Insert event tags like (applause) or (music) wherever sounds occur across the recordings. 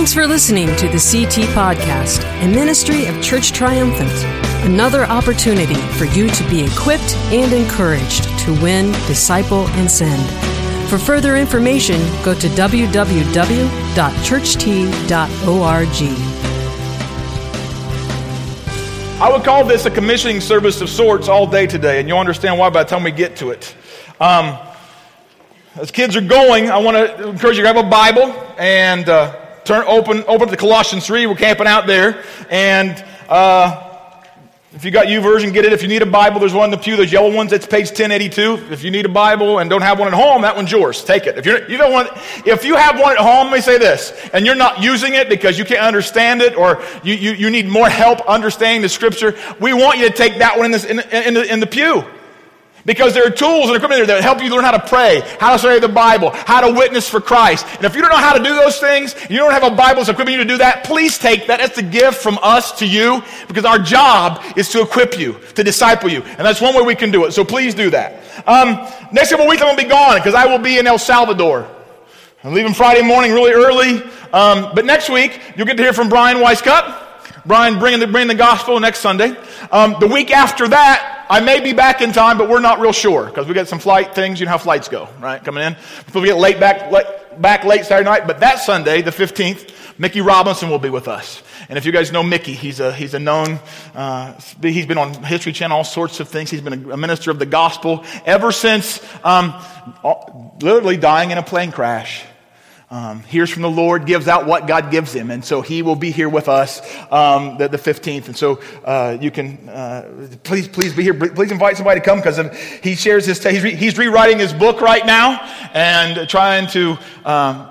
Thanks for listening to the CT Podcast, a ministry of Church Triumphant. Another opportunity for you to be equipped and encouraged to win, disciple, and send. For further information, go to www.churcht.org. I would call this a commissioning service of sorts all day today, and you'll understand why by the time we get to it. Um, as kids are going, I want to encourage you to grab a Bible and uh, turn open open to Colossians 3. We're camping out there. And uh, if you got YouVersion, get it. If you need a Bible, there's one in the pew. Those yellow ones, it's page 1082. If you need a Bible and don't have one at home, that one's yours. Take it. If, you're, you don't want, if you have one at home, let me say this, and you're not using it because you can't understand it or you, you, you need more help understanding the Scripture, we want you to take that one in, this, in, in, the, in the pew. Because there are tools and equipment there that help you learn how to pray, how to study the Bible, how to witness for Christ. And if you don't know how to do those things, you don't have a Bible that's equipping you to do that, please take that. That's a gift from us to you because our job is to equip you, to disciple you. And that's one way we can do it. So please do that. Um, next couple weeks I'm going to be gone because I will be in El Salvador. I'm leaving Friday morning really early. Um, but next week, you'll get to hear from Brian Weiscup. Brian bringing the, bringing the gospel next Sunday. Um, the week after that, I may be back in time, but we're not real sure because we got some flight things. You know how flights go, right? Coming in. we get late back, late, back late Saturday night, but that Sunday, the 15th, Mickey Robinson will be with us. And if you guys know Mickey, he's a, he's a known, uh, he's been on History Channel, all sorts of things. He's been a, a minister of the gospel ever since um, literally dying in a plane crash um, hears from the Lord, gives out what God gives him. And so he will be here with us um, the, the, 15th. And so uh, you can, uh, please, please be here. Please invite somebody to come because he shares his, he's, re, he's rewriting his book right now and trying to um,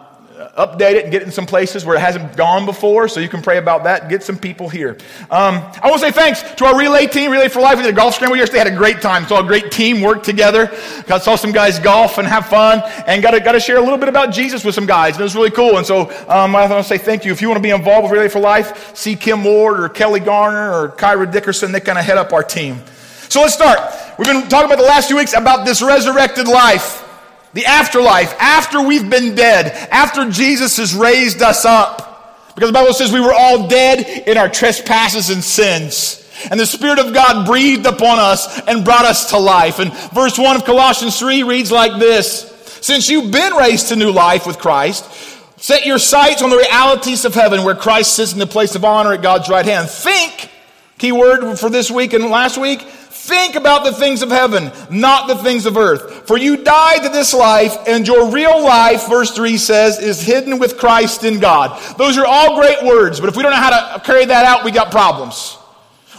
update it and get it in some places where it hasn't gone before, so you can pray about that. Get some people here. Um, I want to say thanks to our relay team, Relay for Life. We did a golf scramble yesterday. They had a great time. Saw a great team work together. Got saw some guys golf and have fun, and got to, got to share a little bit about Jesus with some guys. And it was really cool. And so um, I want to say thank you. If you want to be involved with Relay for Life, see Kim Ward or Kelly Garner or Kyra Dickerson. They kind of head up our team. So let's start. We've been talking about the last few weeks about this resurrected life. The afterlife, after we've been dead, after Jesus has raised us up. Because the Bible says we were all dead in our trespasses and sins. And the Spirit of God breathed upon us and brought us to life. And verse 1 of Colossians 3 reads like this Since you've been raised to new life with Christ, set your sights on the realities of heaven where Christ sits in the place of honor at God's right hand. Think, key word for this week and last week, Think about the things of heaven, not the things of earth. For you died to this life, and your real life, verse 3 says, is hidden with Christ in God. Those are all great words, but if we don't know how to carry that out, we got problems.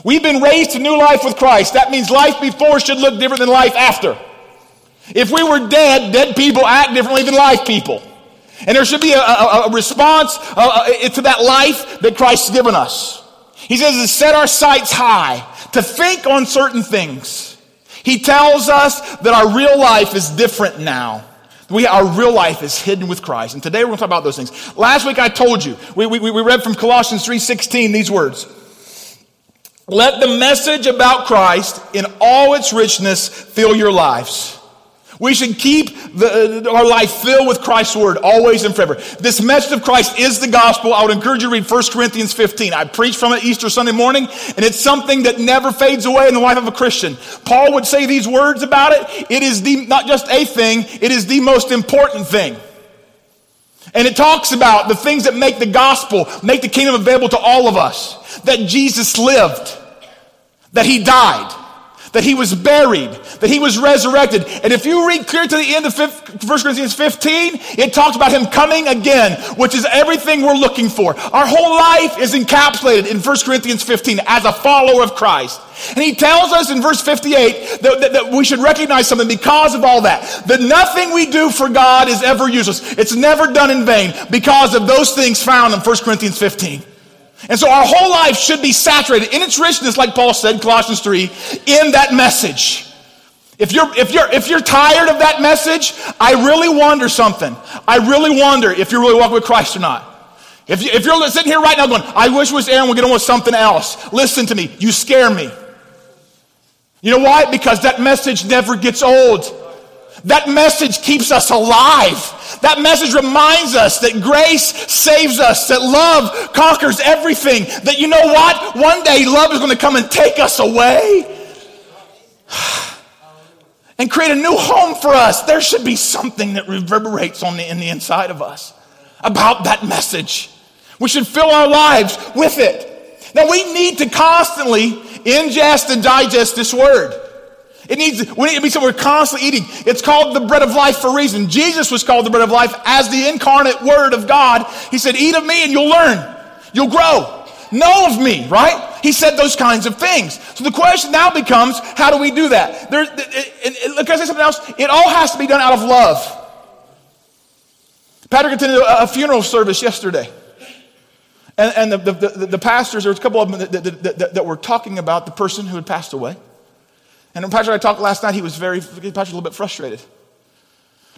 We've been raised to new life with Christ. That means life before should look different than life after. If we were dead, dead people act differently than life people. And there should be a, a, a response uh, uh, to that life that Christ's given us. He says, to set our sights high to think on certain things. He tells us that our real life is different now. We, our real life is hidden with Christ. And today we're going to talk about those things. Last week I told you, we, we, we read from Colossians 3.16 these words. Let the message about Christ in all its richness fill your lives. We should keep the, uh, our life filled with Christ's word always and forever. This message of Christ is the gospel. I would encourage you to read 1 Corinthians 15. I preached from it Easter Sunday morning, and it's something that never fades away in the life of a Christian. Paul would say these words about it. It is the, not just a thing, it is the most important thing. And it talks about the things that make the gospel, make the kingdom available to all of us. That Jesus lived, that he died, that he was buried, that he was resurrected. And if you read clear to the end of 1 Corinthians 15, it talks about him coming again, which is everything we're looking for. Our whole life is encapsulated in 1 Corinthians 15 as a follower of Christ. And he tells us in verse 58 that, that, that we should recognize something because of all that. That nothing we do for God is ever useless. It's never done in vain because of those things found in 1 Corinthians 15. And so our whole life should be saturated in its richness, like Paul said, Colossians 3, in that message. If you're, if you're, if you're tired of that message, I really wonder something. I really wonder if you're really walking with Christ or not. If, you, if you're sitting here right now going, I wish was Aaron would get on with something else. Listen to me. You scare me. You know why? Because that message never gets old. That message keeps us alive. That message reminds us that grace saves us, that love conquers everything, that you know what? One day love is going to come and take us away (sighs) (sighs) and create a new home for us. There should be something that reverberates on the, in the inside of us about that message. We should fill our lives with it. Now, we need to constantly ingest and digest this word. It needs, we need to be something we're constantly eating. It's called the bread of life for a reason. Jesus was called the bread of life as the incarnate word of God. He said, Eat of me and you'll learn. You'll grow. Know of me, right? He said those kinds of things. So the question now becomes, how do we do that? There, it, it, it, can I say something else? It all has to be done out of love. Patrick attended a, a funeral service yesterday. And, and the, the, the, the, pastors, there was a couple of them that, that, that, that, were talking about the person who had passed away. And when Patrick and I talked last night, he was very, Patrick was a little bit frustrated.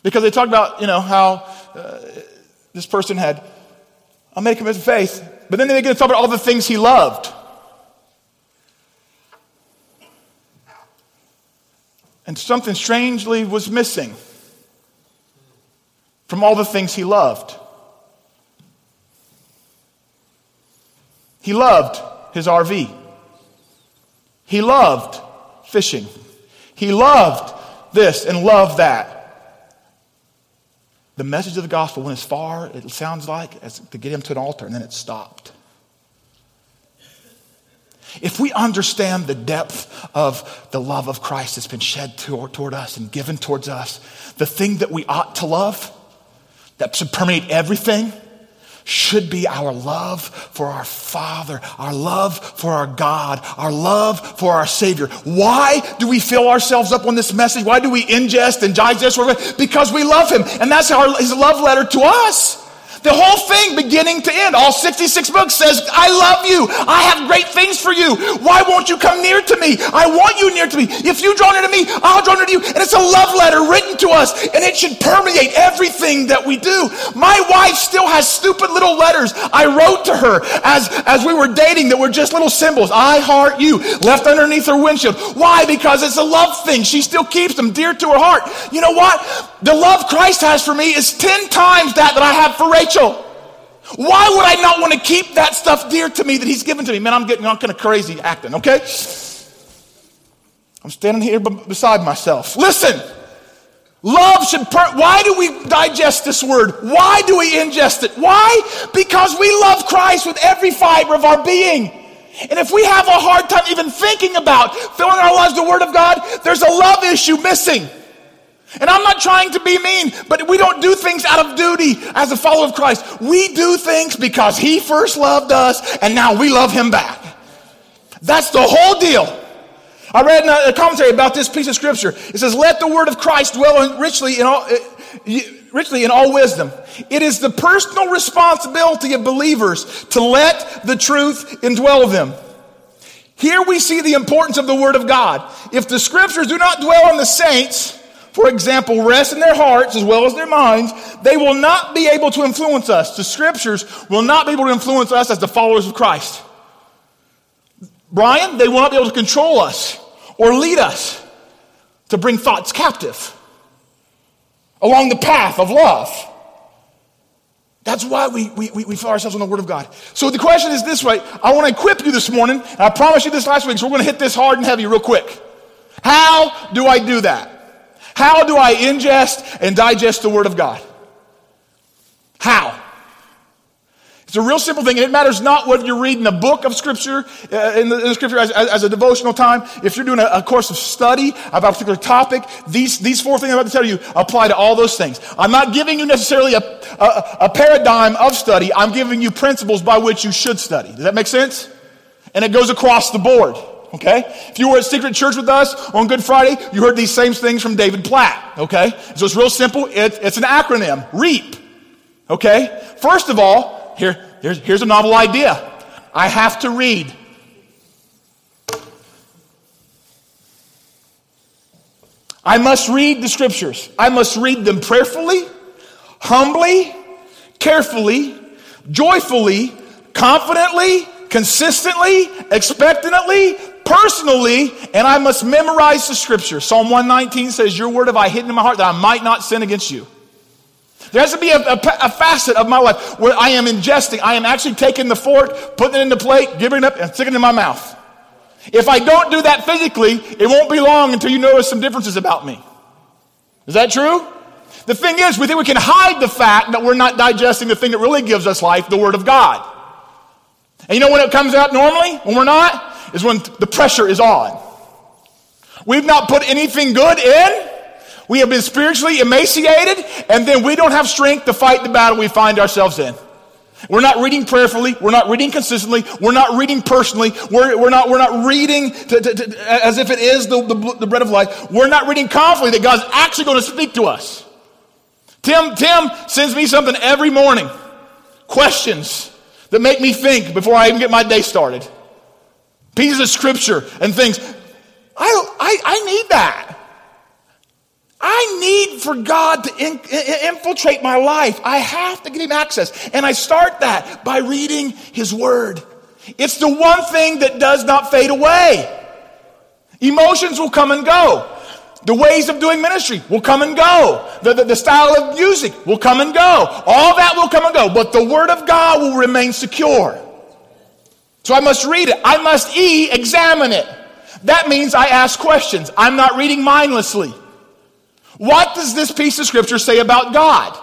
Because they talked about, you know, how uh, this person had made a commitment of faith, but then they began to talk about all the things he loved. And something strangely was missing from all the things he loved. He loved his RV. He loved fishing. He loved this and loved that. The message of the gospel went as far, it sounds like, as to get him to an altar, and then it stopped. If we understand the depth of the love of Christ that's been shed toward, toward us and given towards us, the thing that we ought to love, that should permeate everything, should be our love for our Father, our love for our God, our love for our Savior. Why do we fill ourselves up on this message? Why do we ingest and digest? Because we love Him. And that's our, His love letter to us. The whole thing, beginning to end, all 66 books says, I love you. I have great things for you. Why won't you come near to me? I want you near to me. If you draw near to me, I'll draw near to you. And it's a love letter written to us, and it should permeate everything that we do. My wife still has stupid little letters I wrote to her as, as we were dating that were just little symbols. I heart you, left underneath her windshield. Why? Because it's a love thing. She still keeps them dear to her heart. You know what? The love Christ has for me is 10 times that that I have for Rachel. Why would I not want to keep that stuff dear to me that he's given to me? Man, I'm getting kind of crazy acting, okay? I'm standing here beside myself. Listen, love should, per- why do we digest this word? Why do we ingest it? Why? Because we love Christ with every fiber of our being. And if we have a hard time even thinking about filling our lives with the Word of God, there's a love issue missing. And I'm not trying to be mean, but we don't do things out of duty as a follower of Christ. We do things because He first loved us and now we love Him back. That's the whole deal. I read a commentary about this piece of scripture. It says, Let the word of Christ dwell richly in all. Eh, richly in all wisdom. It is the personal responsibility of believers to let the truth indwell them. Here we see the importance of the Word of God. If the Scriptures do not dwell in the saints, for example, rest in their hearts as well as their minds, they will not be able to influence us. The scriptures will not be able to influence us as the followers of Christ. Brian, they will not be able to control us or lead us to bring thoughts captive along the path of love. That's why we, we, we fill ourselves on the Word of God. So the question is this way I want to equip you this morning, and I promised you this last week, so we're going to hit this hard and heavy real quick. How do I do that? How do I ingest and digest the Word of God? How? It's a real simple thing, and it matters not whether you're reading a book of Scripture uh, in, the, in, the, Scripture as, as, as, a devotional time. If you're doing a, a, course of study about a particular topic, these, these four things I'm about to tell you apply to all those things. I'm not giving you necessarily a, a, a paradigm of study. I'm giving you principles by which you should study. Does that make sense? And it goes across the board. Okay? If you were at Secret Church with us on Good Friday, you heard these same things from David Platt. Okay? So it's real simple. It, it's an acronym. REAP. Okay? First of all, here, here's, here's a novel idea. I have to read. I must read the scriptures. I must read them prayerfully, humbly, carefully, joyfully, confidently, consistently, expectantly, personally, and I must memorize the scripture. Psalm 119 says, Your word have I hidden in my heart that I might not sin against you. There has to be a, a, a, facet of my life where I am ingesting. I am actually taking the fork, putting it in the plate, giving it up, and sticking it in my mouth. If I don't do that physically, it won't be long until you notice some differences about me. Is that true? The thing is, we think we can hide the fact that we're not digesting the thing that really gives us life, the Word of God. And you know when it comes out normally, when we're not? Is when the pressure is on. We've not put anything good in. We have been spiritually emaciated, and then we don't have strength to fight the battle we find ourselves in. We're not reading prayerfully. We're not reading consistently. We're not reading personally. We're, we're, not, we're not reading to, to, to, as if it is the, the, the bread of life. We're not reading confidently that God's actually going to speak to us. Tim, Tim sends me something every morning. Questions that make me think before I even get my day started. Pieces of scripture and things. I, I, I need that. I need for God to in, in, infiltrate my life. I have to give him access. And I start that by reading his word. It's the one thing that does not fade away. Emotions will come and go. The ways of doing ministry will come and go. The, the, the, style of music will come and go. All that will come and go. But the Word of God will remain secure. So I must read it. I must E, examine it. That means I ask questions. I'm not reading mindlessly. What does this piece of Scripture say about God?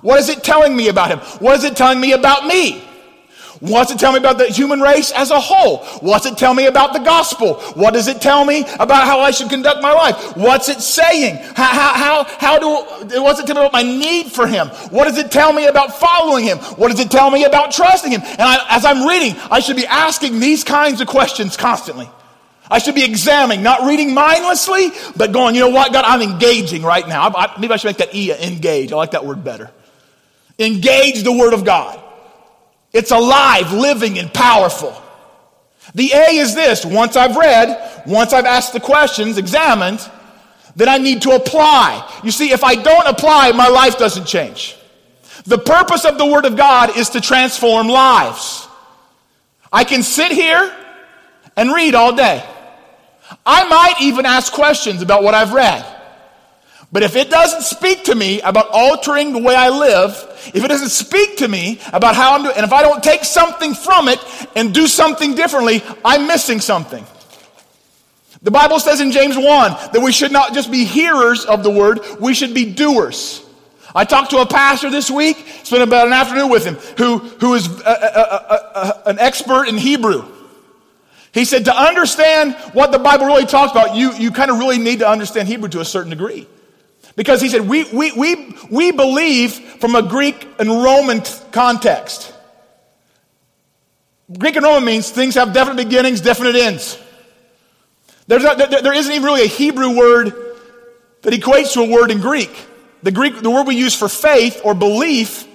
What is it telling me about Him? What is it telling me about me? What's it tell me about the human race as a whole? What's it tell me about the gospel? What does it tell me about how I should conduct my life? What's it saying? How, how, how, how do, what's it tell me about my need for him? What does it tell me about following him? What does it tell me about trusting him? And I, as I'm reading, I should be asking these kinds of questions constantly. I should be examining, not reading mindlessly, but going, you know what, God, I'm engaging right now. I, I, maybe I should make that E engage. I like that word better. Engage the Word of God. It's alive, living, and powerful. The A is this once I've read, once I've asked the questions, examined, then I need to apply. You see, if I don't apply, my life doesn't change. The purpose of the Word of God is to transform lives. I can sit here and read all day. I might even ask questions about what I've read. But if it doesn't speak to me about altering the way I live, if it doesn't speak to me about how I'm doing, and if I don't take something from it and do something differently, I'm missing something. The Bible says in James 1 that we should not just be hearers of the word, we should be doers. I talked to a pastor this week, spent about an afternoon with him, who, who is a, a, a, an expert in Hebrew. He said to understand what the Bible really talks about, you, you kind of really need to understand Hebrew to a certain degree. Because he said, we, we, we, we believe from a Greek and Roman context. Greek and Roman means things have definite beginnings, definite ends. There's not, there, there isn't even really a Hebrew word that equates to a word in Greek. The Greek, the word we use for faith or belief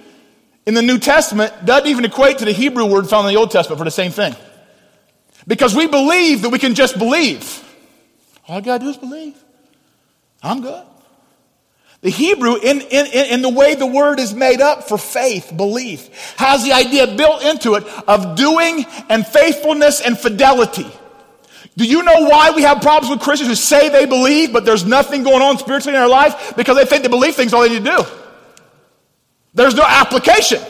in the New Testament doesn't even equate to the Hebrew word found in the Old Testament for the same thing. Because we believe that we can just believe. All I gotta do is believe. I'm good. The Hebrew, in, in, in the way the word is made up for faith, belief, has the idea built into it of doing and faithfulness and fidelity. Do you know why we have problems with Christians who say they believe, but there's nothing going on spiritually in their life? Because they think they believe things all they need to do. There's no application.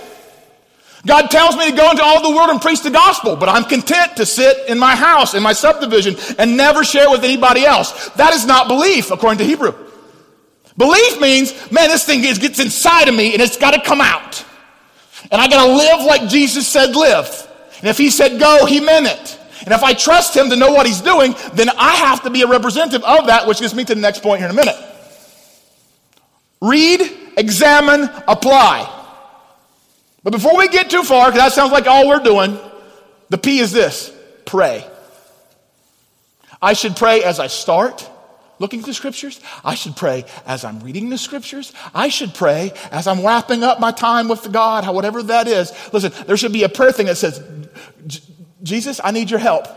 God tells me to go into all the world and preach the gospel, but I'm content to sit in my house, in my subdivision, and never share with anybody else. That is not belief, according to Hebrew. Belief means, man, this thing gets inside of me and it's got to come out. And I got to live like Jesus said live. And if he said go, he meant it. And if I trust him to know what he's doing, then I have to be a representative of that, which gets me to the next point here in a minute. Read, examine, apply. But before we get too far, because that sounds like all we're doing, the P is this pray. I should pray as I start looking at the scriptures. I should pray as I'm reading the scriptures. I should pray as I'm wrapping up my time with God, whatever that is. Listen, there should be a prayer thing that says, Jesus, I need your help.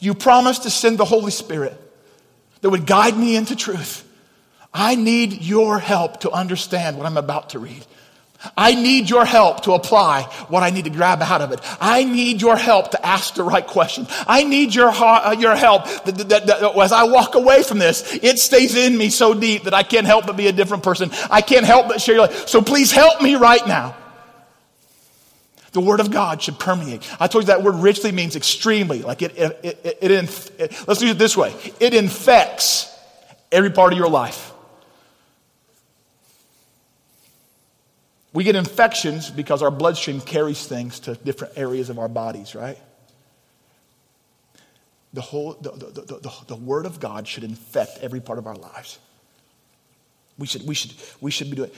You promised to send the Holy Spirit that would guide me into truth. I need your help to understand what I'm about to read. I need your help to apply what I need to grab out of it. I need your help to ask the right question. I need your, uh, your help that, that, that, as I walk away from this, it stays in me so deep that I can't help but be a different person. I can't help but share your life. So please help me right now. The word of God should permeate. I told you that word richly means extremely. Like it, it, it, it, it let's use it this way. It infects every part of your life. We get infections because our bloodstream carries things to different areas of our bodies, right? The, whole, the, the, the, the, Word of God should infect every part of our lives. We should, we should, we should be doing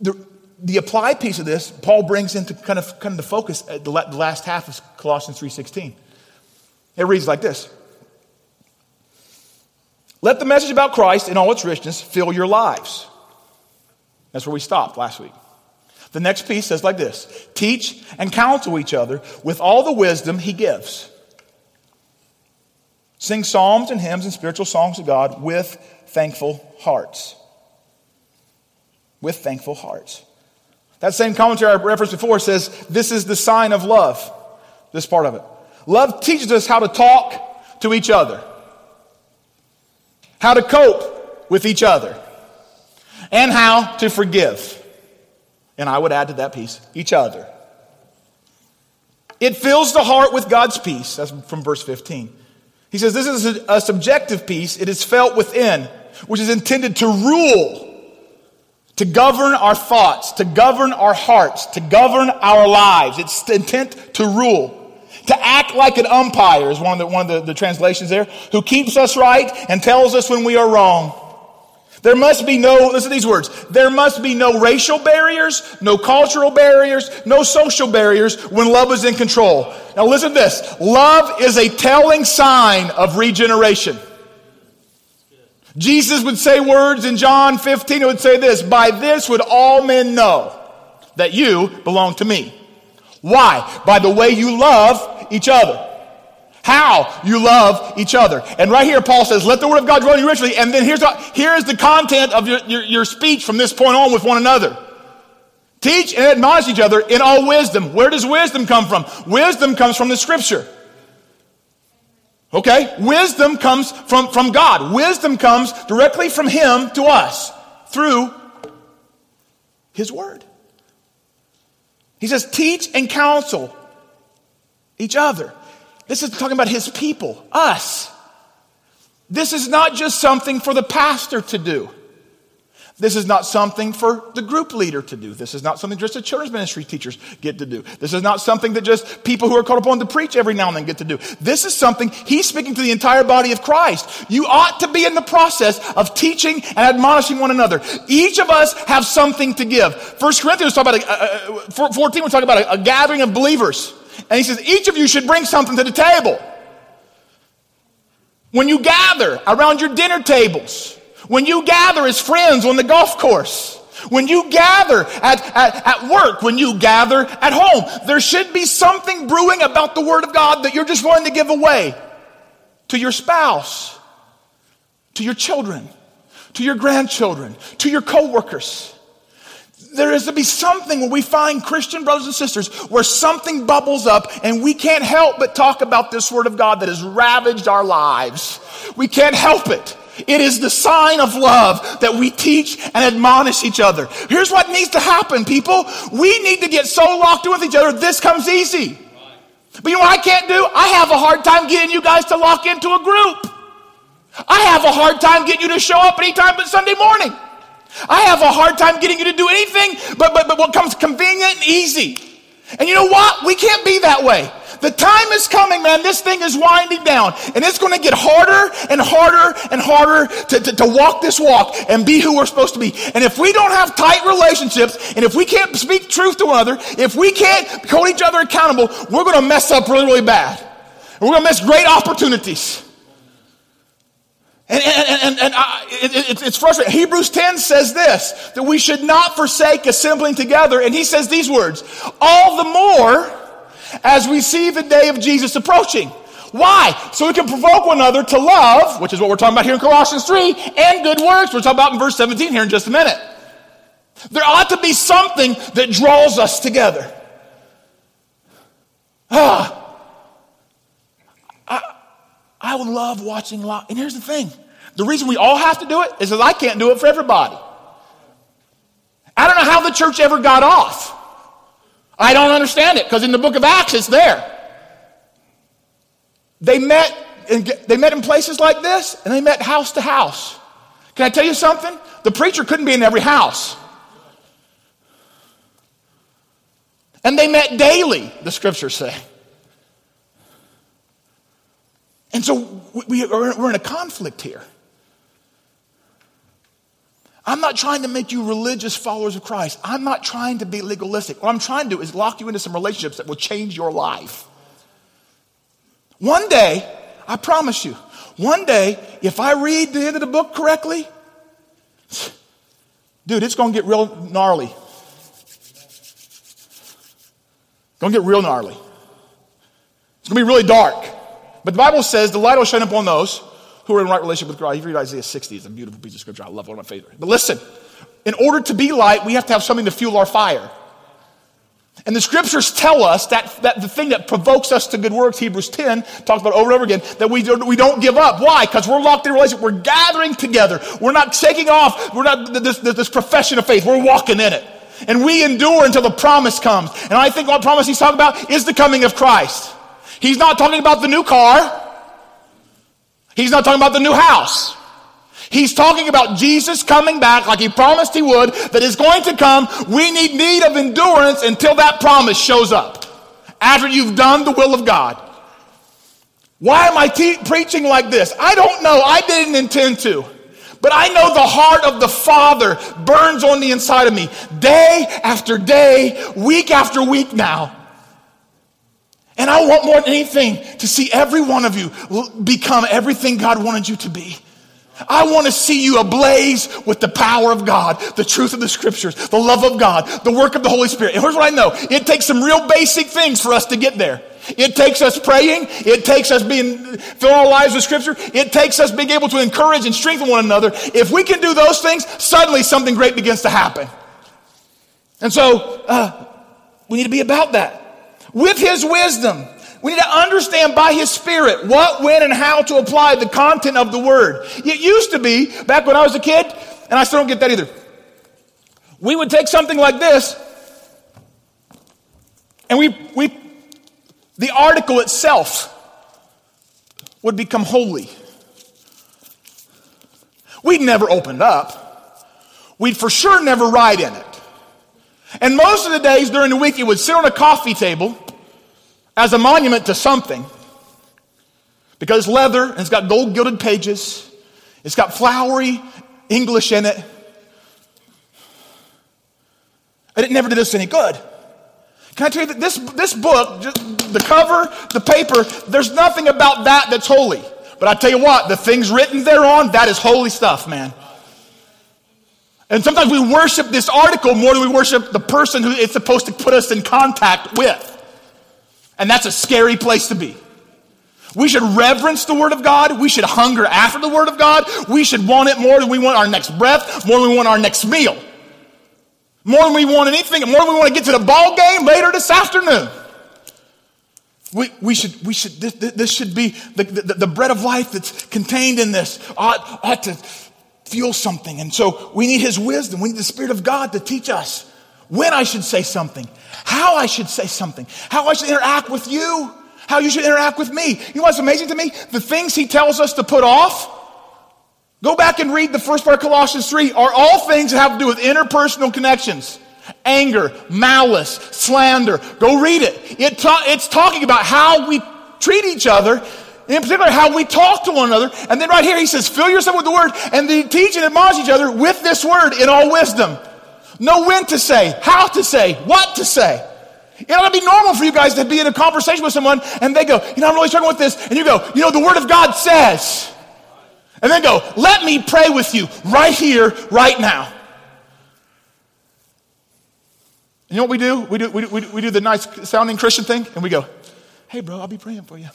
the, the applied piece of this, Paul brings into kind of, kind of the focus at the last half of Colossians 3.16. It reads like this. Let the message about Christ in all its richness fill your lives. That's where we stopped last week. The next piece says like this Teach and counsel each other with all the wisdom he gives. Sing psalms and hymns and spiritual songs to God with thankful hearts. With thankful hearts. That same commentary I referenced before says this is the sign of love. This part of it. Love teaches us how to talk to each other, how to cope with each other, and how to forgive. And I would add to that piece, each other. It fills the heart with God's peace. That's from verse 15. He says, This is a, subjective peace. It is felt within, which is intended to rule, to govern our thoughts, to govern our hearts, to govern our lives. It's intent to rule. To act like an umpire is one of the, one of the, the translations there, who keeps us right and tells us when we are wrong. There must be no, listen to these words. There must be no racial barriers, no cultural barriers, no social barriers when love is in control. Now listen to this. Love is a telling sign of regeneration. Jesus would say words in John 15, it would say this, by this would all men know that you belong to me. Why? By the way you love each other how you love each other. And right here, Paul says, let the word of God dwell in you richly. And then here's, here is the content of your, your, your speech from this point on with one another. Teach and admonish each other in all wisdom. Where does wisdom come from? Wisdom comes from the scripture. Okay? Wisdom comes from, from God. Wisdom comes directly from Him to us through His Word. He says, teach and counsel each other. This is talking about his people, us. This is not just something for the pastor to do. This is not something for the group leader to do. This is not something just the children's ministry teachers get to do. This is not something that just people who are called upon to preach every now and then get to do. This is something he's speaking to the entire body of Christ. You ought to be in the process of teaching and admonishing one another. Each of us have something to give. First Corinthians talk about a, a, a, 14, we're talking about a, a gathering of believers. And he says, each of you should bring something to the table. When you gather around your dinner tables, when you gather as friends on the golf course, when you gather at, at, at work, when you gather at home, there should be something brewing about the Word of God that you're just willing to give away to your spouse, to your children, to your grandchildren, to your coworkers. There is to be something when we find Christian brothers and sisters where something bubbles up and we can't help but talk about this Word of God that has ravaged our lives. We can't help it. It is the sign of love that we teach and admonish each other. Here's what needs to happen, people. We need to get so locked in with each other, this comes easy. But you know what I can't do? I have a hard time getting you guys to lock into a group. I have a hard time getting you to show up anytime but Sunday morning. I have a hard time getting you to do anything but, but, but what comes convenient and easy. And you know what? We can't be that way. The time is coming, man. This thing is winding down. And it's going to get harder and harder and harder to, to, to, walk this walk and be who we're supposed to be. And if we don't have tight relationships, and if we can't speak truth to one another, if we can't hold each other accountable, we're going to mess up really, really bad. And we're going to miss great opportunities. And, and, and, and I, it, it's frustrating. Hebrews 10 says this, that we should not forsake assembling together. And he says these words, all the more as we see the day of Jesus approaching. Why? So we can provoke one another to love, which is what we're talking about here in Colossians 3, and good works, we're talking about in verse 17 here in just a minute. There ought to be something that draws us together. Ah, I would love watching live. And here's the thing the reason we all have to do it is that I can't do it for everybody. I don't know how the church ever got off. I don't understand it because in the book of Acts it's there. They met in, they met in places like this and they met house to house. Can I tell you something? The preacher couldn't be in every house. And they met daily, the scriptures say. And so we, are in a conflict here. I'm not trying to make you religious followers of Christ. I'm not trying to be legalistic. What I'm trying to do is lock you into some relationships that will change your life. One day, I promise you, one day, if I read the end of the book correctly, dude, it's going to get real gnarly. Going to get real gnarly. It's going to be really dark. But the Bible says the light will shine upon those who are in right relationship with God. You read Isaiah 60, it's a beautiful piece of scripture. I love it, one of my favorite. But listen, in order to be light, we have to have something to fuel our fire. And the scriptures tell us that, that the thing that provokes us to good works, Hebrews 10 talks about over and over again, that we don't, we don't give up. Why? Because we're locked in relationship. We're gathering together. We're not shaking off. We're not this, this, this profession of faith. We're walking in it. And we endure until the promise comes. And I think what promise he's talking about is the coming of Christ. He's not talking about the new car. He's not talking about the new house. He's talking about Jesus coming back like he promised he would, that is going to come. We need need of endurance until that promise shows up. After you've done the will of God. Why am I te- preaching like this? I don't know. I didn't intend to. But I know the heart of the Father burns on the inside of me day after day, week after week now. And I want more than anything to see every one of you become everything God wanted you to be. I want to see you ablaze with the power of God, the truth of the scriptures, the love of God, the work of the Holy Spirit. And here's what I know it takes some real basic things for us to get there. It takes us praying. It takes us being filling our lives with scripture. It takes us being able to encourage and strengthen one another. If we can do those things, suddenly something great begins to happen. And so uh, we need to be about that with His wisdom. We need to understand by His Spirit what, when, and how to apply the content of the Word. It used to be, back when I was a kid, and I still don't get that either. We would take something like this, and we, we the article itself would become holy. We'd never open it up. We'd for sure never write in it. And most of the days during the week, it would sit on a coffee table as a monument to something. Because leather and it's got gold gilded pages, it's got flowery English in it. And it never did us any good. Can I tell you that this, this book, the cover, the paper, there's nothing about that that's holy. But I tell you what, the things written thereon, that is holy stuff, man. And sometimes we worship this article more than we worship the person who it's supposed to put us in contact with. And that's a scary place to be. We should reverence the Word of God. We should hunger after the Word of God. We should want it more than we want our next breath, more than we want our next meal. More than we want anything, more than we want to get to the ball game later this afternoon. We, we should, we should, this, this should be the, the, the, bread of life that's contained in this ought, ought to fuel something. And so we need His wisdom. We need the Spirit of God to teach us when I should say something, how I should say something, how I should interact with you, how you should interact with me. You know what's amazing to me? The things he tells us to put off. Go back and read the first part of Colossians 3 are all things that have to do with interpersonal connections. Anger, malice, slander. Go read it. it ta- it's talking about how we treat each other in particular, how we talk to one another. And then right here, he says, fill yourself with the word and then teach and admonish each other with this word in all wisdom. Know when to say, how to say, what to say. It ought to be normal for you guys to be in a conversation with someone and they go, you know, I'm really struggling with this. And you go, you know, the Word of God says. And then go, let me pray with you right here, right now. You know what we do? We do, we do, we do the nice sounding Christian thing and we go, hey, bro, I'll be praying for you.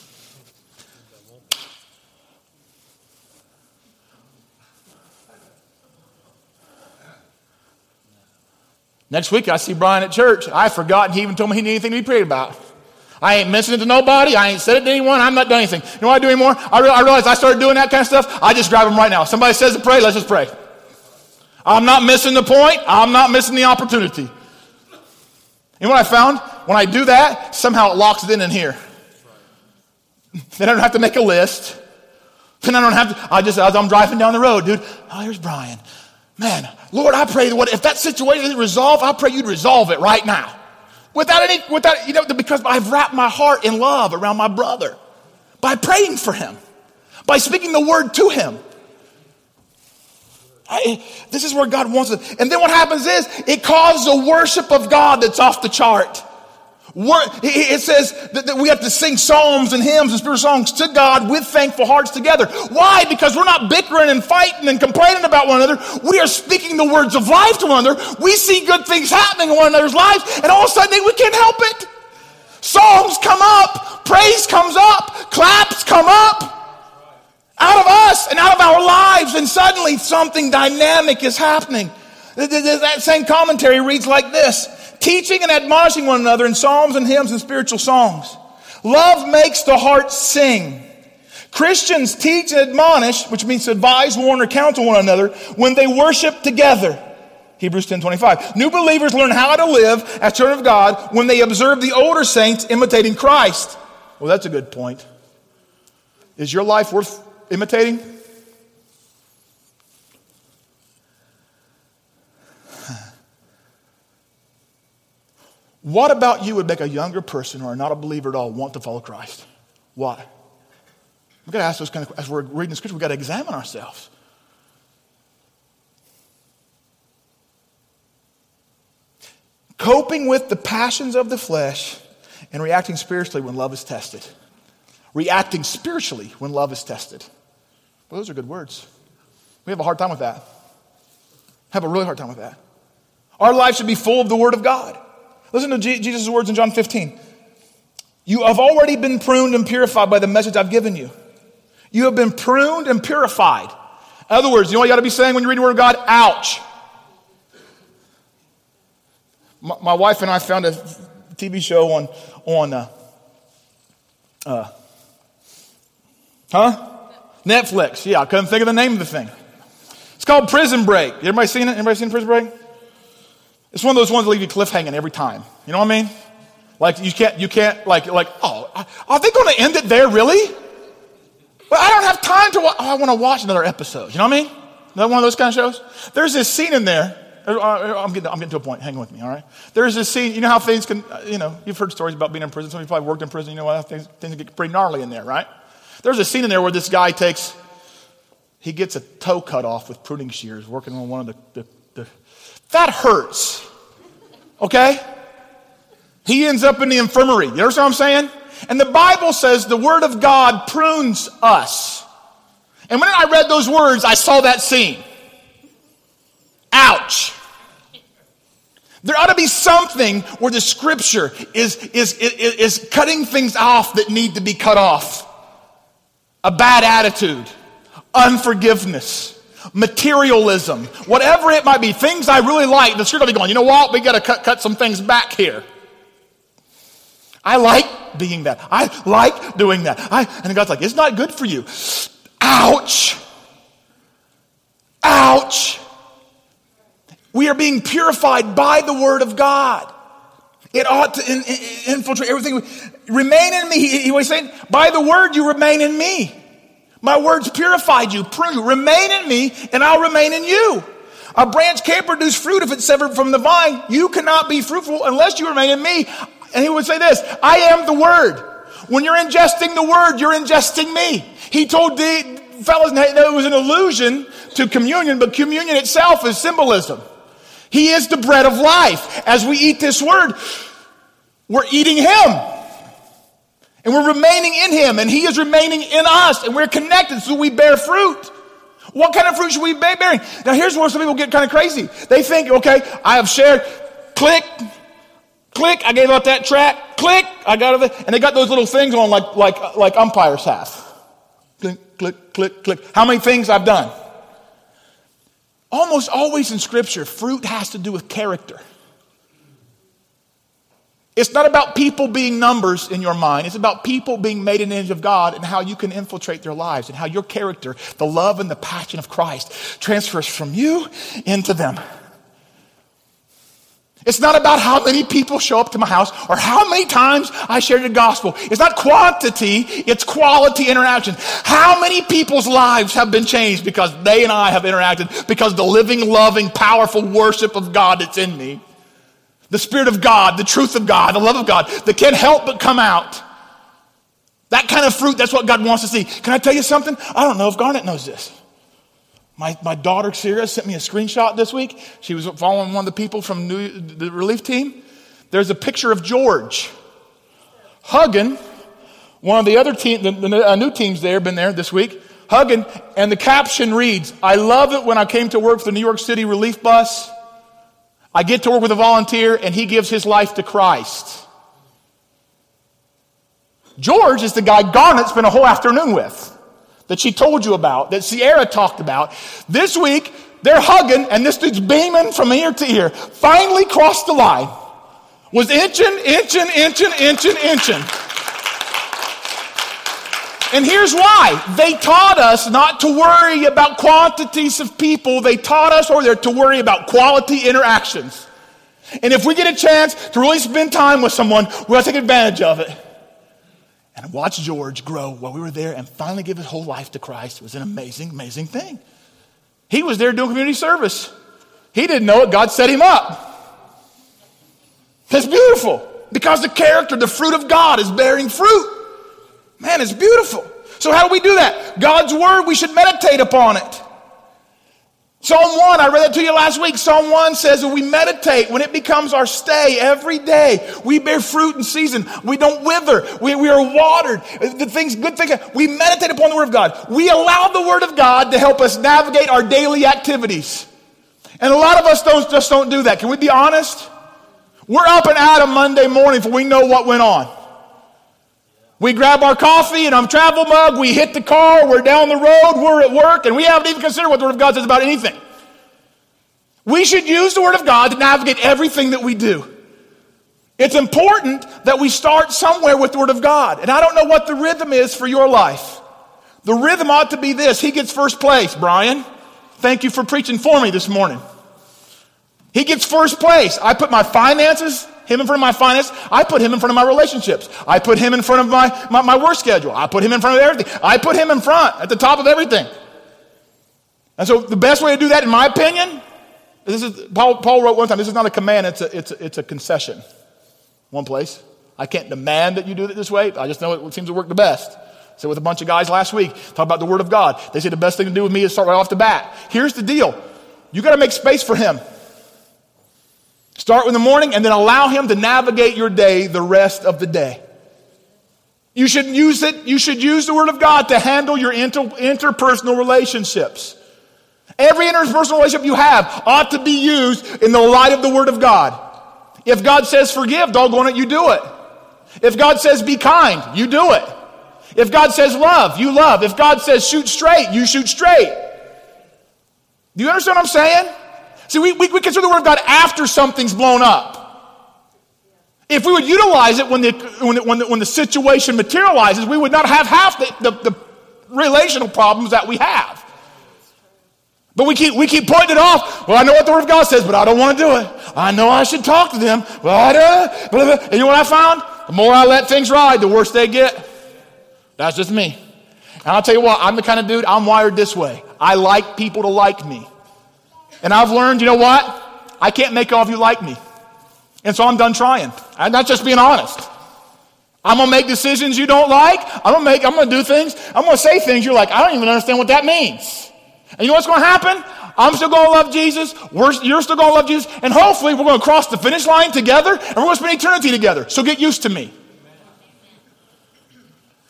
Next week, I see Brian at church. I've forgotten he even told me he needed anything to be prayed about. I ain't mentioned it to nobody. I ain't said it to anyone. I'm not doing anything. You know what I do anymore? I, re- I realize I started doing that kind of stuff. I just grab them right now. Somebody says to pray, let's just pray. I'm not missing the point. I'm not missing the opportunity. You know what I found? When I do that, somehow it locks it in in here. (laughs) Then I don't have to make a list. Then I don't have to, I just, as I'm driving down the road, dude, oh, here's Brian. Man, Lord, I pray that if that situation isn't resolved, I pray you'd resolve it right now. Without any, without, you know, because I've wrapped my heart in love around my brother by praying for him, by speaking the word to him. I, this is where God wants it. And then what happens is it causes a worship of God that's off the chart. It says that we have to sing psalms and hymns and spiritual songs to God with thankful hearts together. Why? Because we're not bickering and fighting and complaining about one another. We are speaking the words of life to one another. We see good things happening in one another's lives, and all of a sudden we can't help it. Songs come up, praise comes up, claps come up out of us and out of our lives, and suddenly something dynamic is happening. That same commentary reads like this teaching and admonishing one another in psalms and hymns and spiritual songs. Love makes the heart sing. Christians teach and admonish, which means advise, warn, or counsel one another when they worship together. Hebrews 10 25. New believers learn how to live as children of God when they observe the older saints imitating Christ. Well, that's a good point. Is your life worth imitating? What about you would make a younger person or not a believer at all want to follow Christ? Why? We've got to ask those kind of as we're reading the scripture, we've got to examine ourselves. Coping with the passions of the flesh and reacting spiritually when love is tested. Reacting spiritually when love is tested. Well, those are good words. We have a hard time with that. Have a really hard time with that. Our life should be full of the Word of God. Listen to Jesus' words in John 15. You have already been pruned and purified by the message I've given you. You have been pruned and purified. In other words, you know what you ought to be saying when you read the Word of God? Ouch. My, my wife and I found a TV show on, on uh, uh, huh? Netflix. Yeah, I couldn't think of the name of the thing. It's called Prison Break. Everybody seen it? Everybody seen Prison Break? It's one of those ones that leave you cliffhanging every time. You know what I mean? Like you can't, you can't, like, like, oh, are they going to end it there? Really? Well, I don't have time to. Wa- oh, I want to watch another episode. You know what I mean? Another one of those kind of shows. There's this scene in there. Uh, uh, I'm getting, I'm getting to a point. Hang with me, all right? There's this scene. You know how things can, uh, you know, you've heard stories about being in prison. Some of you probably worked in prison. You know what? Things, things get pretty gnarly in there, right? There's a scene in there where this guy takes, he gets a toe cut off with pruning shears, working on one of the, the that hurts. Okay? He ends up in the infirmary. You understand what I'm saying? And the Bible says the Word of God prunes us. And when I read those words, I saw that scene. Ouch. There ought to be something where the scripture is, is, is, is cutting things off that need to be cut off. A bad attitude, unforgiveness, materialism, whatever it might be, things I really like, the going to be going, you know what? We got to cut, cut some things back here. I like being that. I like doing that. I, and God's like, it's not good for you. Ouch. Ouch. We are being purified by the word of God. It ought to in, in, infiltrate everything. Remain in me. He, he was saying, by the word you remain in me. My words purified you, you. Remain in me, and I'll remain in you. A branch can't produce fruit if it's severed from the vine. You cannot be fruitful unless you remain in me. And he would say this I am the word. When you're ingesting the word, you're ingesting me. He told the fellows that it was an allusion to communion, but communion itself is symbolism. He is the bread of life. As we eat this word, we're eating him. And we're remaining in Him, and He is remaining in us, and we're connected so we bear fruit. What kind of fruit should we be bearing? Now, here's where some people get kind of crazy. They think, okay, I have shared, click, click, I gave out that track, click, I got it, and they got those little things on like, like, like umpires have. Click, click, click, click. How many things I've done? Almost always in Scripture, fruit has to do with character. It's not about people being numbers in your mind. It's about people being made in the image of God and how you can infiltrate their lives and how your character, the love and the passion of Christ, transfers from you into them. It's not about how many people show up to my house or how many times I share the gospel. It's not quantity, it's quality interaction. How many people's lives have been changed because they and I have interacted because the living, loving, powerful worship of God that's in me. The Spirit of God, the truth of God, the love of God that can't help but come out. That kind of fruit, that's what God wants to see. Can I tell you something? I don't know if Garnet knows this. My, my daughter, Sierra, sent me a screenshot this week. She was following one of the people from New, the relief team. There's a picture of George hugging one of the other team, the, the uh, new teams there, been there this week, hugging, and the caption reads, I love it when I came to work for the New York City relief bus. I get to work with a volunteer and he gives his life to Christ. George is the guy Garnet spent a whole afternoon with that she told you about, that Sierra talked about. This week, they're hugging, and this dude's beaming from ear to ear. Finally crossed the line. Was inching, inching, inching, inching, inching. And here's why. They taught us not to worry about quantities of people. They taught us or they're to worry about quality interactions. And if we get a chance to really spend time with someone, we're going to take advantage of it and watch George grow while we were there and finally give his whole life to Christ. It was an amazing, amazing thing. He was there doing community service. He didn't know it. God set him up. That's beautiful because the character, the fruit of God is bearing fruit. Man, it's beautiful. So, how do we do that? God's word, we should meditate upon it. Psalm 1, I read that to you last week. Psalm 1 says that we meditate when it becomes our stay every day. We bear fruit in season. We don't wither. We, we are watered. The things, good things. We meditate upon the Word of God. We allow the Word of God to help us navigate our daily activities. And a lot of us don't, just don't do that. Can we be honest? We're up and out of Monday morning for we know what went on. We grab our coffee and our travel mug, we hit the car, we're down the road, we're at work, and we haven't even considered what the Word of God says about anything. We should use the Word of God to navigate everything that we do. It's important that we start somewhere with the Word of God. And I don't know what the rhythm is for your life. The rhythm ought to be this He gets first place, Brian. Thank you for preaching for me this morning. He gets first place. I put my finances him in front of my finance. I put him in front of my relationships. I put him in front of my, my, my work schedule. I put him in front of everything. I put him in front at the top of everything. And so the best way to do that, in my opinion, this is Paul, Paul wrote one time, this is not a command, it's a, it's a, it's a concession. One place. I can't demand that you do it this way. I just know it seems to work the best. So with a bunch of guys last week, talk about the Word of God. They say the best thing to do with me is start right off the bat. Here's the deal. You got to make space for him. Start in the morning and then allow Him to navigate your day the rest of the day. You should use it, you should use the Word of God to handle your inter, interpersonal relationships. Every interpersonal relationship you have ought to be used in the light of the Word of God. If God says forgive, doggone it, you do it. If God says be kind, you do it. If God says love, you love. If God says shoot straight, you shoot straight. Do you understand what I'm saying? See, we, we, we consider the Word of God after something's blown up. If we would utilize it when the, when the, when the, when the situation materializes, we would not have half the, the, the relational problems that we have. But we keep, we keep pointing it off. Well, I know what the Word of God says, but I don't want to do it. I know I should talk to them. Well, I do. Blah, blah. And you know what I found? The more I let things ride, the worse they get. That's just me. And I'll tell you what, I'm the kind of dude, I'm wired this way. I like people to like me. And I've learned, you know what? I can't make all of you like me. And so I'm done trying. I'm not just being honest. I'm gonna make decisions you don't like. I'm gonna make, I'm gonna do things, I'm gonna say things you're like, I don't even understand what that means. And you know what's gonna happen? I'm still gonna love Jesus, We're, you're still gonna love Jesus, and hopefully we're gonna cross the finish line together and we're gonna spend eternity together. So get used to me.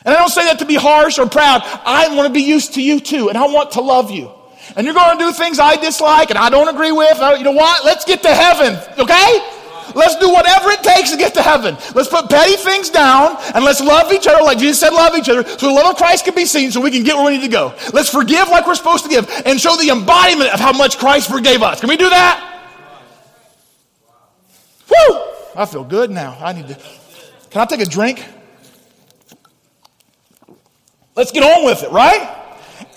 And I don't say that to be harsh or proud. I want to be used to you too, and I want to love you and you're going to do things I dislike and I don't agree with, oh, you know what? Let's get to heaven, okay? Let's do whatever it takes to get to heaven. Let's put petty things down and let's love each other like Jesus said, love each other so the love of Christ can be seen so we can get where we need to go. Let's forgive like we're supposed to give and show the embodiment of how much Christ forgave us. Can we do that? Woo! I feel good now. I need to. Can I take a drink? Let's get on with it, right?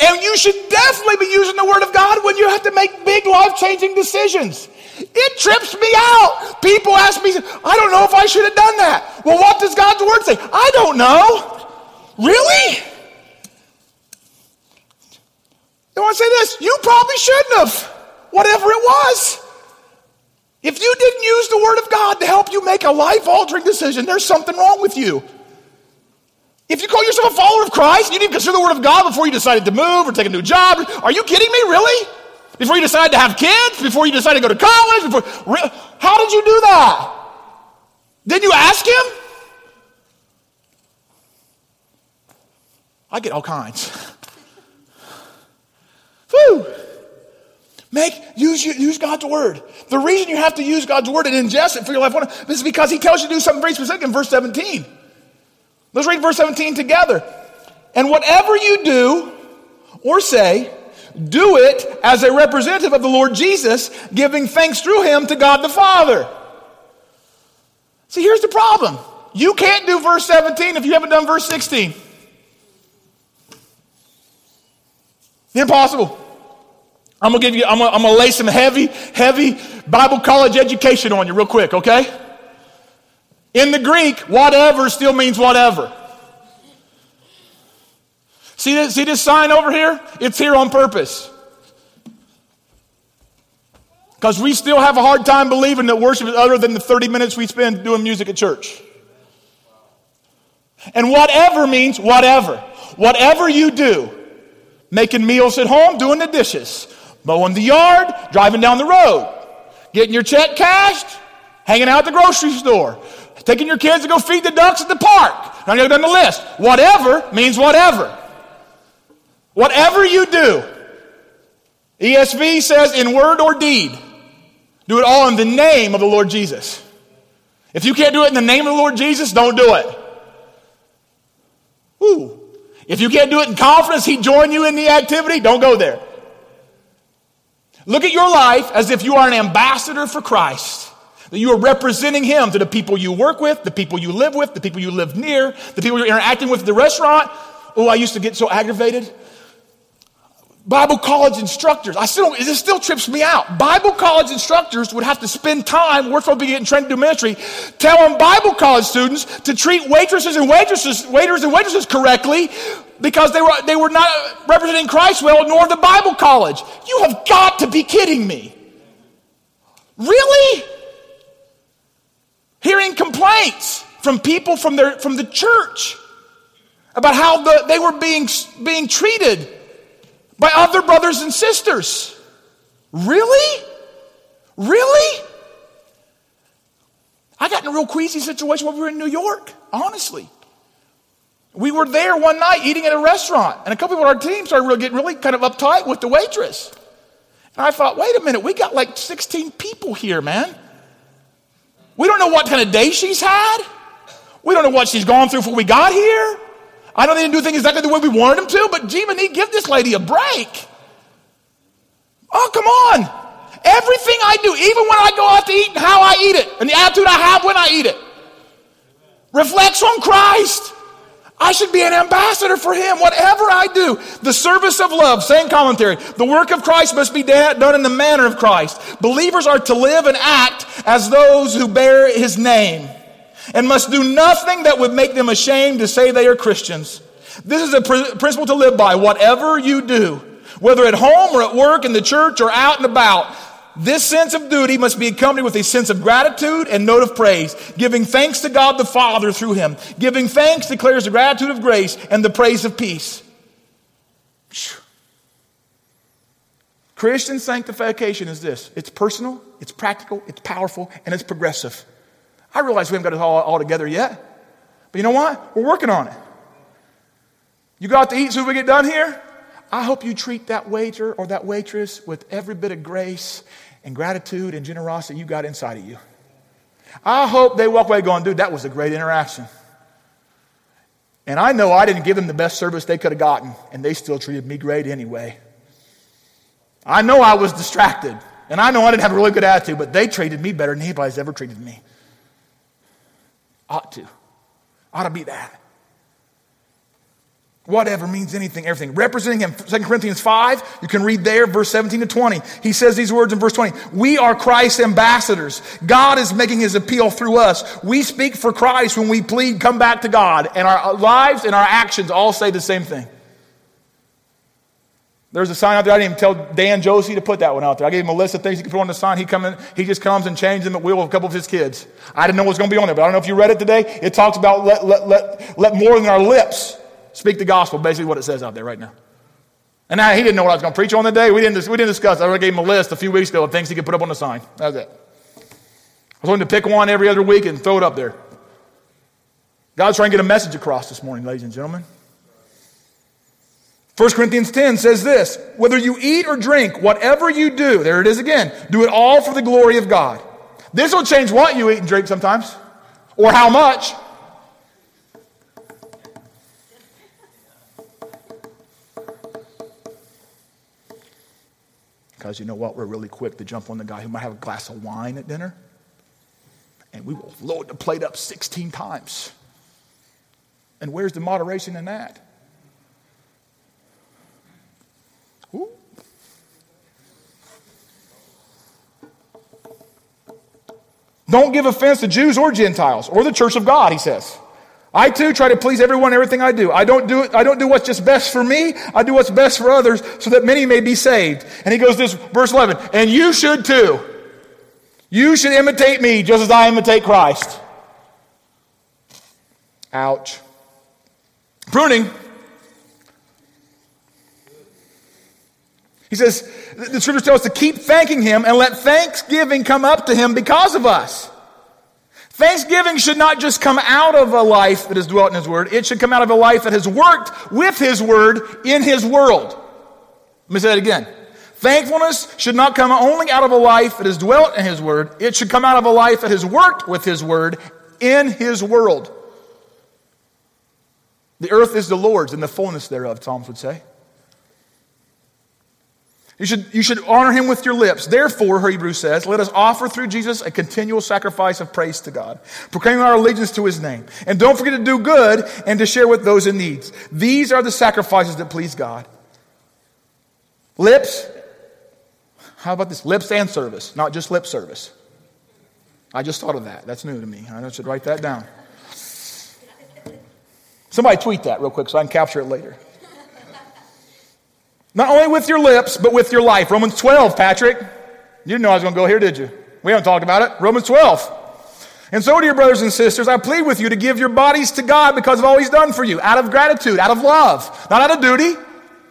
And you should definitely be using the Word of God when you have to make big life changing decisions. It trips me out. People ask me, I don't know if I should have done that. Well, what does God's Word say? I don't know. Really? I want to say this you probably shouldn't have, whatever it was. If you didn't use the Word of God to help you make a life altering decision, there's something wrong with you. If you call yourself a follower of Christ, you didn't consider the Word of God before you decided to move or take a new job. Are you kidding me? Really? Before you decided to have kids? Before you decided to go to college? Before, how did you do that? Did you ask Him? I get all kinds. (laughs) Whew. Make, use, use God's word. The reason you have to use God's word and ingest it for your life is because He tells you to do something very specific in verse 17. Let's read verse 17 together. And whatever you do or say, do it as a representative of the Lord Jesus, giving thanks through him to God the Father. See, here's the problem. You can't do verse 17 if you haven't done verse 16. Impossible. I'm gonna give you, I'm gonna, I'm gonna lay some heavy, heavy Bible college education on you real quick, okay? In the Greek, whatever still means whatever. See this, see this sign over here? It's here on purpose. Because we still have a hard time believing that worship is other than the 30 minutes we spend doing music at church. And whatever means whatever. Whatever you do, making meals at home, doing the dishes, mowing the yard, driving down the road, getting your check cashed, hanging out at the grocery store, taking your kids to go feed the ducks at the park. Now, go down the list. Whatever means whatever. Whatever you do, ESV says in word or deed, do it all in the name of the Lord Jesus. If you can't do it in the name of the Lord Jesus, don't do it. Woo. If you can't do it in confidence, He'd join you in the activity, don't go there. Look at your life as if you are an ambassador for Christ. That you are representing Him to the people you work with, the people you live with, the people you live near, the people you're interacting with at the restaurant. Oh, I used to get so aggravated. Bible college instructors, I still, this still trips me out. Bible college instructors would have to spend time, we're supposed to be getting trained to do ministry, telling Bible college students to treat waitresses and waitresses, waiters and waitresses correctly because they were, they were not representing Christ well, nor the Bible college. You have got to be kidding me. Really? Hearing complaints from people from, their, from the church about how the, they were being, being treated by other brothers and sisters. Really? Really? I got in a real queasy situation when we were in New York, honestly. We were there one night eating at a restaurant, and a couple of our team started really getting really kind of uptight with the waitress. And I thought, wait a minute, we got like 16 people here, man. We don't know what kind of day she's had. We don't know what she's gone through before we got here. I know they didn't do things exactly the way we wanted them to, but need give this lady a break. Oh, come on. Everything I do, even when I go out to eat and how I eat it, and the attitude I have when I eat it, reflects on Christ. I should be an ambassador for him, whatever I do. The service of love, same commentary. The work of Christ must be done in the manner of Christ. Believers are to live and act as those who bear his name and must do nothing that would make them ashamed to say they are Christians. This is a pr- principle to live by. Whatever you do, whether at home or at work, in the church or out and about, this sense of duty must be accompanied with a sense of gratitude and note of praise. Giving thanks to God the Father through him. Giving thanks declares the gratitude of grace and the praise of peace. Christian sanctification is this it's personal, it's practical, it's powerful, and it's progressive. I realize we haven't got it all, all together yet. But you know what? We're working on it. You go out to eat so we get done here? I hope you treat that waiter or that waitress with every bit of grace and gratitude and generosity you got inside of you. I hope they walk away going, dude, that was a great interaction. And I know I didn't give them the best service they could have gotten, and they still treated me great anyway. I know I was distracted, and I know I didn't have a really good attitude, but they treated me better than anybody's ever treated me. Ought to. Ought to be that. Whatever means anything, everything. Representing him, 2 Corinthians 5, you can read there, verse 17 to 20. He says these words in verse 20 We are Christ's ambassadors. God is making his appeal through us. We speak for Christ when we plead, come back to God. And our lives and our actions all say the same thing. There's a sign out there. I didn't even tell Dan Josie to put that one out there. I gave him a list of things he could put on the sign. He come in, he just comes and changes them at will with a couple of his kids. I didn't know what was going to be on there, but I don't know if you read it today. It talks about let, let, let, let more than our lips Speak the gospel, basically what it says out there right now. And now he didn't know what I was going to preach on the day. We didn't, we didn't discuss. I gave him a list a few weeks ago of things he could put up on the sign. That's it. I was going to pick one every other week and throw it up there. God's trying to get a message across this morning, ladies and gentlemen. 1 Corinthians 10 says this whether you eat or drink, whatever you do, there it is again, do it all for the glory of God. This will change what you eat and drink sometimes, or how much. Because you know what? We're really quick to jump on the guy who might have a glass of wine at dinner. And we will load the plate up 16 times. And where's the moderation in that? Ooh. Don't give offense to Jews or Gentiles or the church of God, he says. I too try to please everyone everything I do. I don't do I don't do what's just best for me. I do what's best for others so that many may be saved. And he goes this verse 11, and you should too. You should imitate me just as I imitate Christ. Ouch. Pruning. He says, the scriptures tell us to keep thanking him and let thanksgiving come up to him because of us. Thanksgiving should not just come out of a life that has dwelt in His Word, it should come out of a life that has worked with His Word in His world. Let me say that again. Thankfulness should not come only out of a life that has dwelt in His Word, it should come out of a life that has worked with His Word in His world. The earth is the Lord's and the fullness thereof, Psalms would say. You should, you should honor him with your lips. Therefore, Hebrews says, let us offer through Jesus a continual sacrifice of praise to God, proclaiming our allegiance to his name. And don't forget to do good and to share with those in need. These are the sacrifices that please God. Lips. How about this? Lips and service, not just lip service. I just thought of that. That's new to me. I should write that down. Somebody tweet that real quick so I can capture it later. Not only with your lips, but with your life. Romans 12, Patrick. You didn't know I was going to go here, did you? We haven't talked about it. Romans 12. And so, dear brothers and sisters, I plead with you to give your bodies to God because of all He's done for you, out of gratitude, out of love, not out of duty,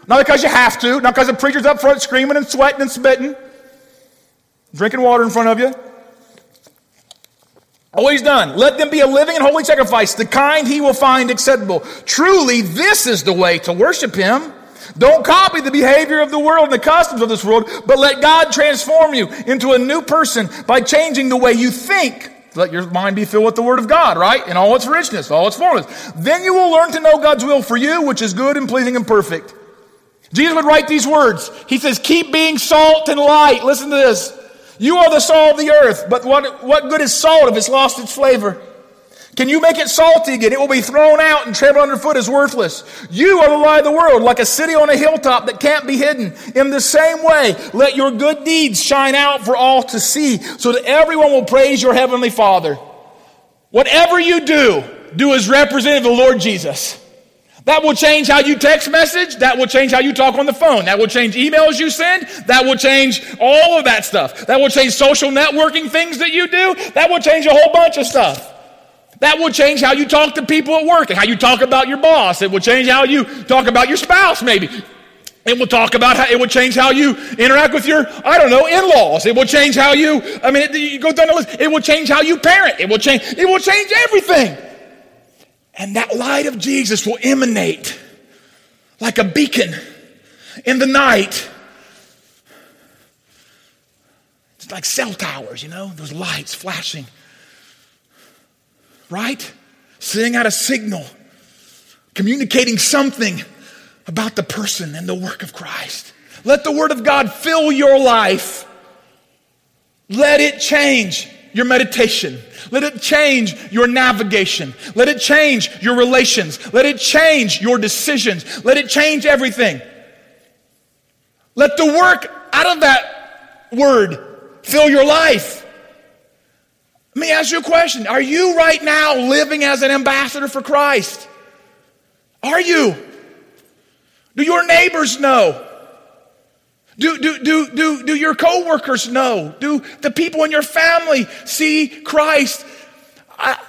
not because you have to, not because the preacher's up front screaming and sweating and spitting, drinking water in front of you. All He's done. Let them be a living and holy sacrifice, the kind He will find acceptable. Truly, this is the way to worship Him. Don't copy the behavior of the world and the customs of this world, but let God transform you into a new person by changing the way you think. Let your mind be filled with the Word of God, right? In all its richness, all its fullness. Then you will learn to know God's will for you, which is good and pleasing and perfect. Jesus would write these words. He says, Keep being salt and light. Listen to this. You are the salt of the earth, but what, what good is salt if it's lost its flavor? Can you make it salty again? It will be thrown out and trampled underfoot as worthless. You are the light of the world, like a city on a hilltop that can't be hidden. In the same way, let your good deeds shine out for all to see, so that everyone will praise your heavenly Father. Whatever you do, do as representative of the Lord Jesus. That will change how you text message. That will change how you talk on the phone. That will change emails you send. That will change all of that stuff. That will change social networking things that you do. That will change a whole bunch of stuff. That will change how you talk to people at work and how you talk about your boss. It will change how you talk about your spouse, maybe. It will talk about how it will change how you interact with your, I don't know, in-laws. It will change how you, I mean, you go down the list. It will change how you parent. It will change, it will change everything. And that light of Jesus will emanate like a beacon in the night. It's like cell towers, you know, those lights flashing right? Sending out a signal, communicating something about the person and the work of Christ. Let the Word of God fill your life. Let it change your meditation. Let it change your navigation. Let it change your relations. Let it change your decisions. Let it change everything. Let the work out of that word fill your life. Let me ask you a question. Are you right now living as an ambassador for Christ? Are you? Do your neighbors know? Do, do, do, do, do your coworkers know? Do the people in your family see Christ? I,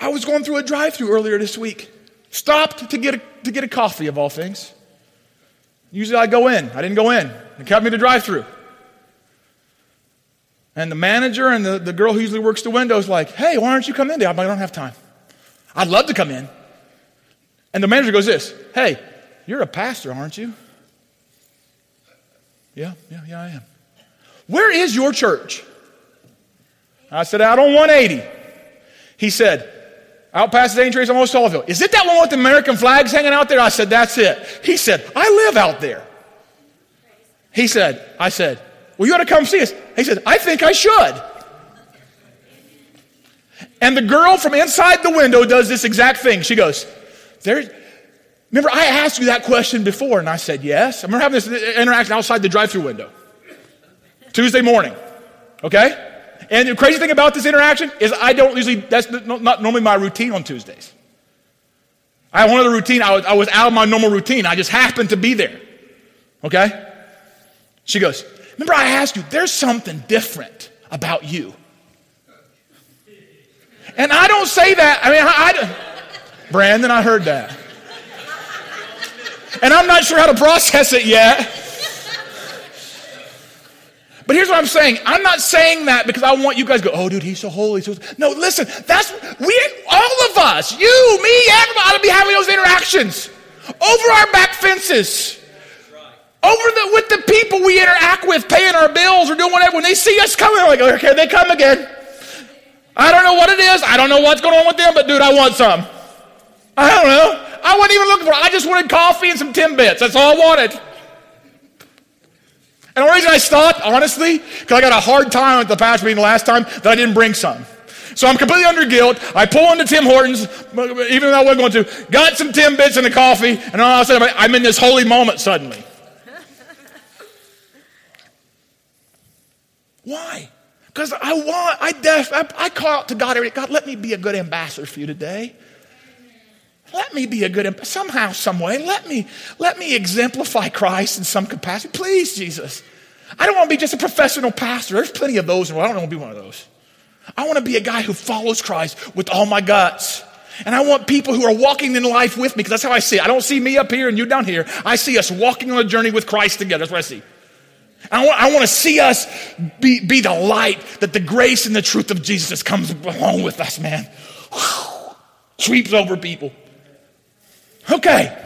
I was going through a drive through earlier this week. Stopped to get, a, to get a coffee, of all things. Usually I go in. I didn't go in. They kept me to drive through. And the manager and the, the girl who usually works the windows like, hey, why don't you come in? I'm like, I don't have time. I'd love to come in. And the manager goes this, hey, you're a pastor, aren't you? Yeah, yeah, yeah, I am. Where is your church? I said, out on 180. He said, out past the St. Teresa on Old Sullivan. Is it that one with the American flags hanging out there? I said, that's it. He said, I live out there. He said, I said, well, you ought to come see us. He said, I think I should. And the girl from inside the window does this exact thing. She goes, there, Remember, I asked you that question before, and I said yes. I remember having this interaction outside the drive through window. Tuesday morning, okay? And the crazy thing about this interaction is I don't usually, that's not normally my routine on Tuesdays. I have one other routine, I was, I was out of my normal routine. I just happened to be there, okay? She goes, Remember, I asked you, there's something different about you. And I don't say that, I mean, I, I Brandon, I heard that and I'm not sure how to process it yet. But here's what I'm saying. I'm not saying that because I want you guys to go, oh, dude, he's so holy. So no, listen, that's, we, all of us, you, me, everybody ought to be having those interactions over our back fences. Over the, with the people we interact with, paying our bills or doing whatever. When they see us coming, they're like, okay, they come again. I don't know what it is. I don't know what's going on with them, but dude, I want some. I don't know. I wasn't even looking for it. I just wanted coffee and some Timbits. That's all I wanted. And the reason I stopped, honestly, because I got a hard time at the pastor meeting last time that I didn't bring some. So I'm completely under guilt. I pull into Tim Hortons, even though I wasn't going to, got some Timbits and a coffee, and all of a sudden I'm in this holy moment suddenly. Why? Because I want, I, def, I, I call out to God every day, God, let me be a good ambassador for you today. Let me be a good, somehow, some way, let me, let me exemplify Christ in some capacity. Please, Jesus. I don't want to be just a professional pastor. There's plenty of those, I don't want to be one of those. I want to be a guy who follows Christ with all my guts. And I want people who are walking in life with me, because that's how I see it. I don't see me up here and you down here. I see us walking on a journey with Christ together. That's what I see. I want, I want to see us be, be the light that the grace and the truth of Jesus comes along with us, man. Whew. Sweeps over people. Okay.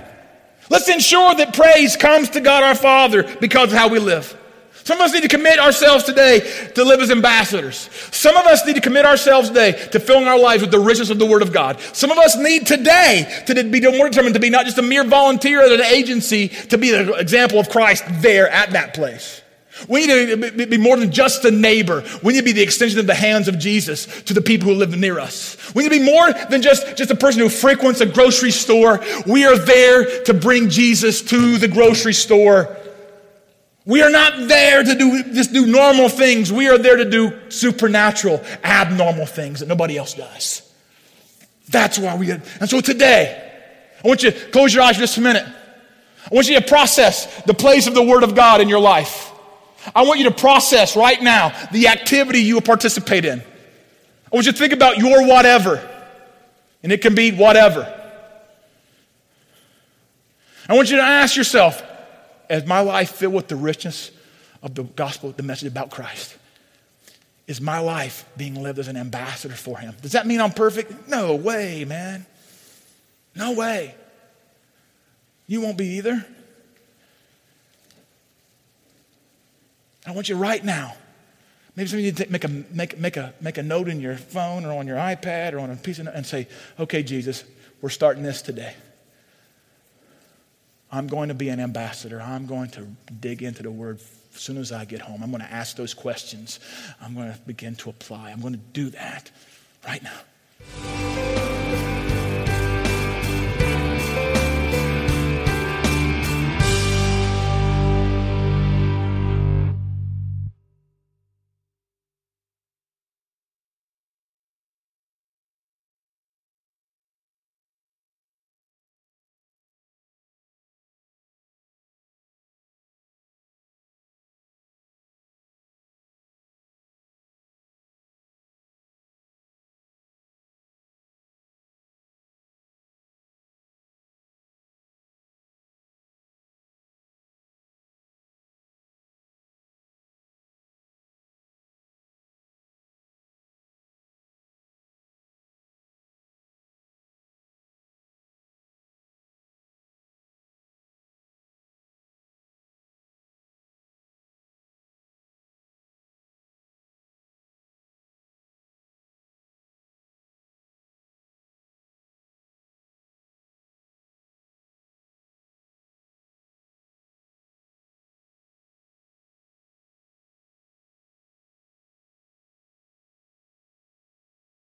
Let's ensure that praise comes to God our Father because of how we live. Some of us need to commit ourselves today to live as ambassadors. Some of us need to commit ourselves today to filling our lives with the richness of the Word of God. Some of us need today to be more determined to be not just a mere volunteer at an agency, to be the example of Christ there at that place. We need to be more than just a neighbor. We need to be the extension of the hands of Jesus to the people who live near us. We need to be more than just, just a person who frequents a grocery store. We are there to bring Jesus to the grocery store. We are not there to do, just do normal things. We are there to do supernatural, abnormal things that nobody else does. That's why we, and so today, I want you to close your eyes for just a minute. I want you to process the place of the Word of God in your life. I want you to process right now the activity you will participate in. I want you to think about your whatever, and it can be whatever. I want you to ask yourself Is my life filled with the richness of the gospel, the message about Christ? Is my life being lived as an ambassador for Him? Does that mean I'm perfect? No way, man. No way. You won't be either. I want you right now. Maybe some of you to make a, make, make, a, make a note in your phone or on your iPad or on a piece of and say, okay, Jesus, we're starting this today. I'm going to be an ambassador. I'm going to dig into the word as soon as I get home, I'm going to ask those questions. I'm going to begin to apply. I'm going to do that right now.